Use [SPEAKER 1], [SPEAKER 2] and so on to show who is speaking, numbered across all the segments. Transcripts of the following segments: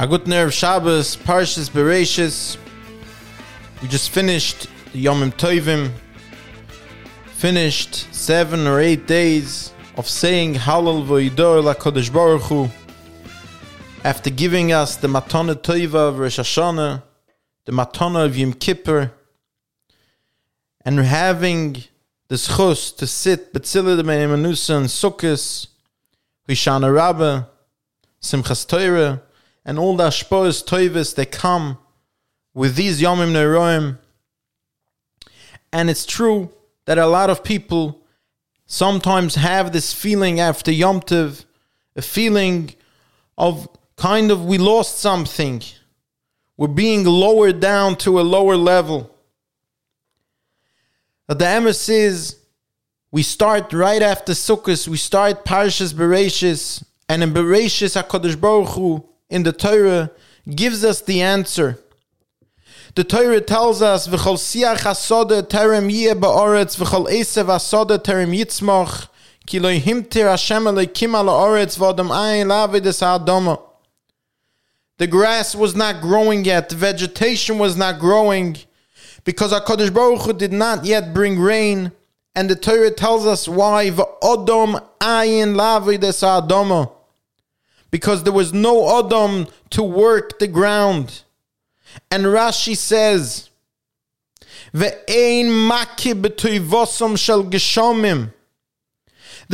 [SPEAKER 1] A good nerve Shabbos, Parshas Bereshis. We just finished the Yomim Tovim. Finished seven or eight days of saying Halal V'Yidor LaKadosh Baruch Hu. After giving us the Matana Tova of Rosh Hashanah, the Matana of Yom Kippur, and having the schus to sit Betzillah the Menusa and Sukkot, Hoshana Rabbah, Simchas Torah, and all the Ashpoas Toivas that come with these Yomim Neroim. And it's true that a lot of people sometimes have this feeling after Yom Tov, a feeling of kind of we lost something. We're being lowered down to a lower level. But the emes is we start right after Sukkot, we start Parshas Bereshis, and in Bereshis HaKadosh Baruch Hu, in the Torah, gives us the answer. The Torah tells us, "V'chol siach terem yeh ba'oretz, v'chol esev terem ki lo Hashem v'odam ayin lavides ha'adoma." The grass was not growing yet, the vegetation was not growing, because HaKadosh Baruch Hu did not yet bring rain, and the Torah tells us why, v'odom ayin lavides ha'adoma because there was no Adam to work the ground. And Rashi says. The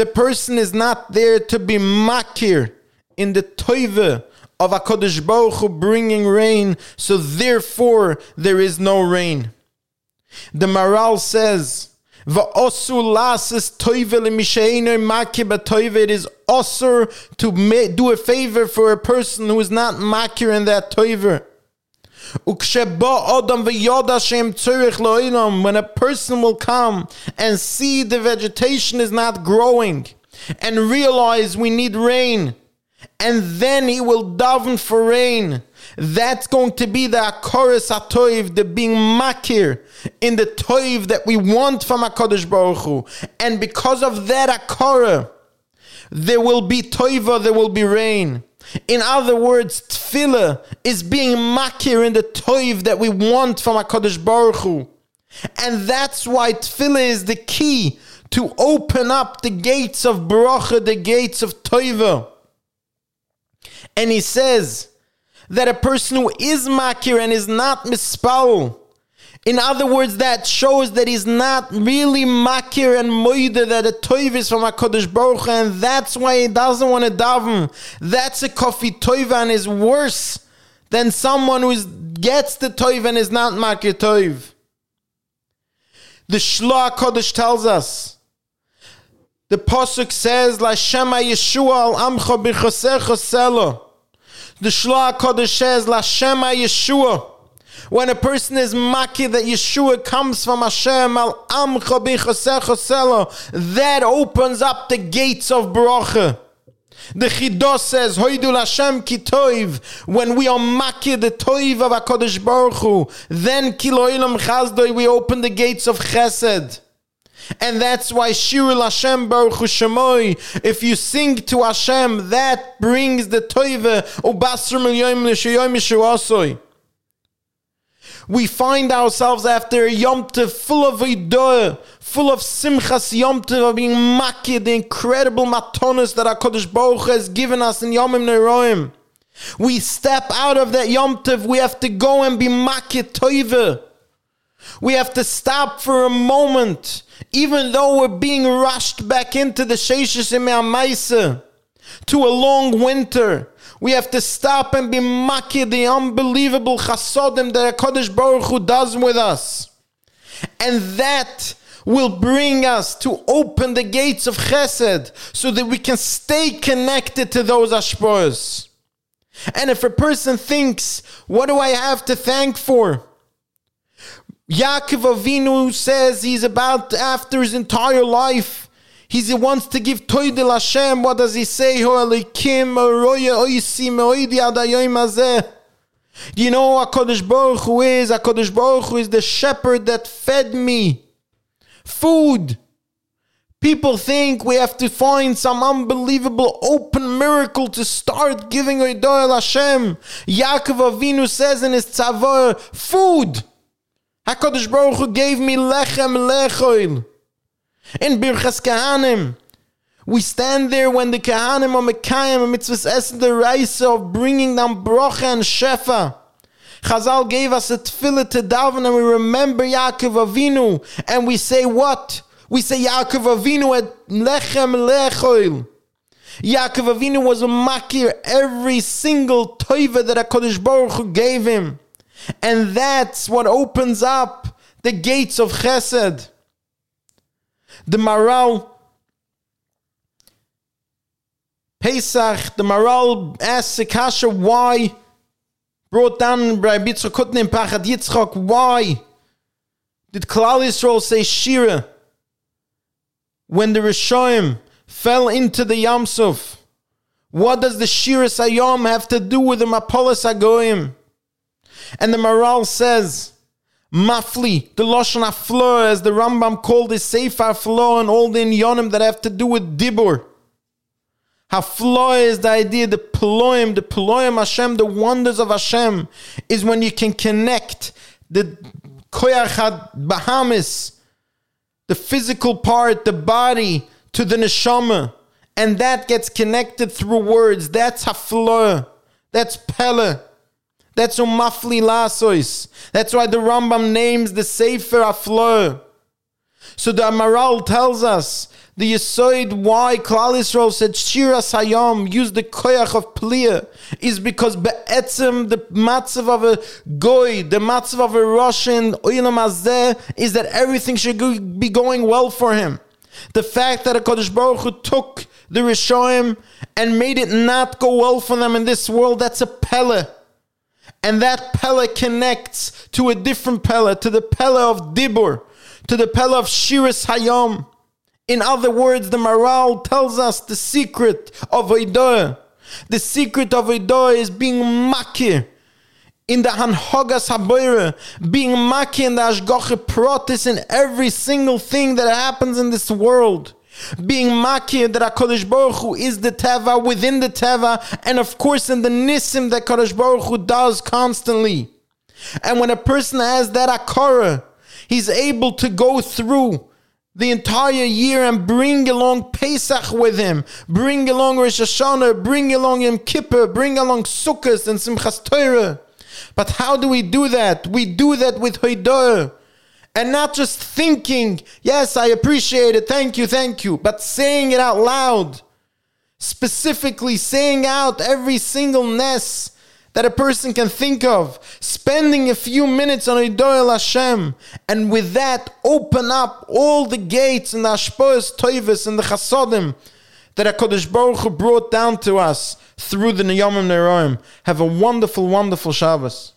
[SPEAKER 1] person is not there to be makir in the toive of HaKadosh Baruch Hu bringing rain, so therefore there is no rain. The Maharal says, is also to do a favor for a person who is not makir in that toiver. When a person will come and see the vegetation is not growing and realize we need rain, and then he will daven for rain. That's going to be the akoris atoiv, the being makir in the toiv that we want from Hakadosh Baruch Hu, and because of that akora, there will be toiva, there will be rain. In other words, tefillah is being makir in the toiv that we want from Hakadosh Baruch Hu, and that's why tefillah is the key to open up the gates of bracha, the gates of toiva. And he says that a person who is makir and is not mispal, in other words, that shows that he's not really makir and moida that a toiv is from HaKadosh Baruch and that's why he doesn't want to daven. That's a coffee toiv and is worse than someone who gets the toiv and is not makir toiv. The Shloah Kodesh tells us, the Pasuk says, La Shema Yeshua al Amcha B'chosecha Selo. The Shloah Kodesh says, La Shema Yeshua. When a person is maki that Yeshua comes from Hashem, al that opens up the gates of bracha. The Chidos says, Hoidul Hashem ki toiv. When we are maki the toiv of HaKadosh Baruch Hu, then kiloilam chazdoi, we open the gates of chesed. And that's why Shirul Hashem Baruch Shemoy, if you sing to Hashem, that brings the toive, ubasr milyoim l'shayoim mishuasoi we find ourselves after a full of Idoah, full of Simchas Yom of being makir, the incredible matonis that HaKadosh Baruch has given us in Yomim Neroim. We step out of that Yom Tov, we have to go and be makir toive. We have to stop for a moment, even though we're being rushed back into the Sheishis Maisa to a long winter. We have to stop and be maki the unbelievable chasodim that HaKadosh Baruch Hu does with us. And that will bring us to open the gates of chesed so that we can stay connected to those ashpos. And if a person thinks, what do I have to thank for? Yaakov Avinu says he's about after his entire life he wants to give Toidel Hashem. What does he say? You know HaKadosh Baruch Hu is? HaKadosh Baruch Hu is the shepherd that fed me food, People think we have to find some unbelievable open miracle to start giving Oidoel Hashem. Yaakov Avinu says in his tzavor, food. HaKadosh Baruch Hu gave me lechem lechoil. In Birchas Kahanim, we stand there when the Kahanim are Mekayim and mitzvahs essen the rice of bringing down brocha and shefa. Chazal gave us a tefillah to daven and we remember Yaakov Avinu and we say what? We say Yaakov Avinu at lechem lechoil. Yaakov Avinu was a makir every single toiva that HaKadosh Baruch Hu gave him. And that's what opens up the gates of chesed. The Maharal Pesach, the Maharal asks Sikasha why brought down by Bitzchak Hutner in Pachad Yitzchak, why did Klal Yisrael say Shira when the Rishoim fell into the Yamsuf? What does the Shira Sayom have to do with the Mapolis Agoyim? And the Maharal says, Mafli, the Lashon Aflo, as the Rambam called it, Sefer Flo, and all the Inyonim that have to do with Dibur. Hafloy is the idea, the Ploim, the Ploim Hashem, the wonders of Hashem, is when you can connect the Koyach Bahamis, the physical part, the body, to the Neshama. And that gets connected through words. That's Hafloy. That's Pele. That's Umafli Lasois. That's why the Rambam names the Sefer Aflo. So the Maharal tells us the Yisoid why Klal Yisrael said Shira Sayom use the koyach of Pliya is because be'etzem the matzav of a goy, the matzav of a Russian Oilam is that everything should be going well for him. The fact that a Kodesh Baruch Hu took the Rishoim and made it not go well for them in this world, that's a pele. And that Pella connects to a different Pella, to the Pella of Dibur, to the Pella of Shiras Hayom. In other words, the Maharal tells us the secret of Eidah. The secret of Eidah is being makir in the Hanhogas Haboira, being maki in the Ashgoche Protis in every single thing that happens in this world. Being makir that HaKadosh Baruch Hu is the Teva within the Teva, and of course in the Nisim that HaKadosh Baruch Hu does constantly. And when a person has that Akara, he's able to go through the entire year and bring along Pesach with him, bring along Rosh Hashanah, bring along Yom Kippur, bring along Sukkot and Simchas Torah. But how do we do that? We do that with Hoidah. And not just thinking, yes, I appreciate it, thank you, thank you, but saying it out loud. Specifically saying out every single ness that a person can think of, spending a few minutes on Idoel Hashem, and with that open up all the gates and the Ashpoes Toivis and the Chasodim that HaKadosh Baruch Hu brought down to us through the Niyamim Neroim. Have a wonderful, wonderful Shabbos.